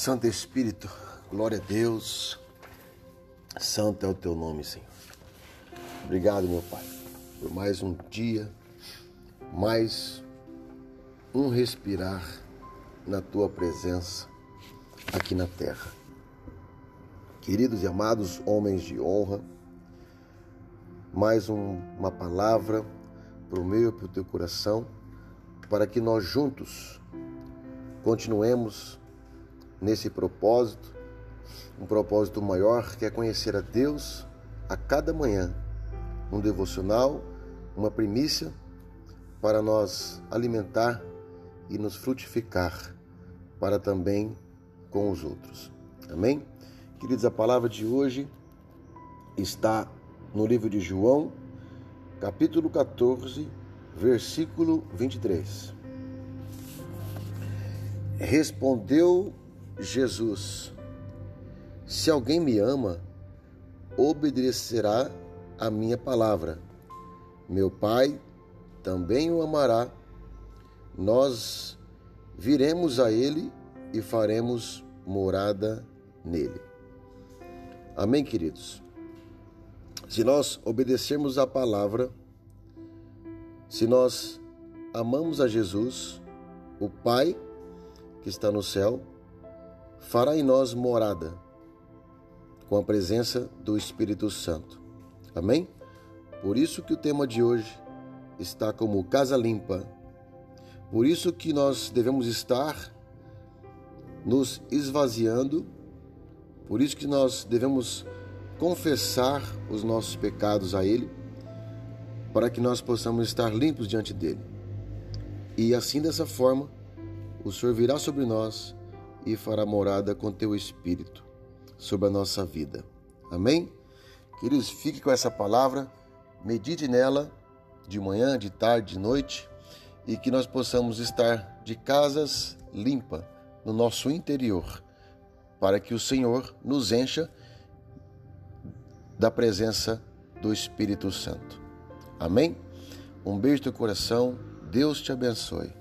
Santo Espírito, glória a Deus. Santo é o teu nome, Senhor. Obrigado, meu Pai, por mais um dia, mais um respirar na tua presença aqui na terra. Queridos e amados homens de honra, mais um, uma palavra para o meu e para o teu coração, para que nós juntos continuemos nesse propósito, um propósito maior que é conhecer a Deus a cada manhã, um devocional, uma primícia para nós alimentar e nos frutificar para também com os outros. Amém? Queridos, a palavra de hoje está no livro de João, capítulo 14, versículo 23. Respondeu Jesus: Se alguém me ama, obedecerá a minha palavra. Meu Pai também o amará. Nós viremos a ele e faremos morada nele. Amém, queridos? Se nós obedecermos a palavra, se nós amamos a Jesus, o Pai que está no céu, fará em nós morada com a presença do Espírito Santo. Amém? Por isso que o tema de hoje está como casa limpa. Por isso que nós devemos estar nos esvaziando. Por isso que nós devemos confessar os nossos pecados a ele, para que nós possamos estar limpos diante dele. E assim dessa forma, o Senhor virá sobre nós e fará morada com teu espírito sobre a nossa vida. Amém? Queridos, fique com essa palavra, medite nela de manhã, de tarde, de noite e que nós possamos estar de casas limpas no nosso interior, para que o Senhor nos encha da presença do Espírito Santo. Amém? Um beijo no coração, Deus te abençoe.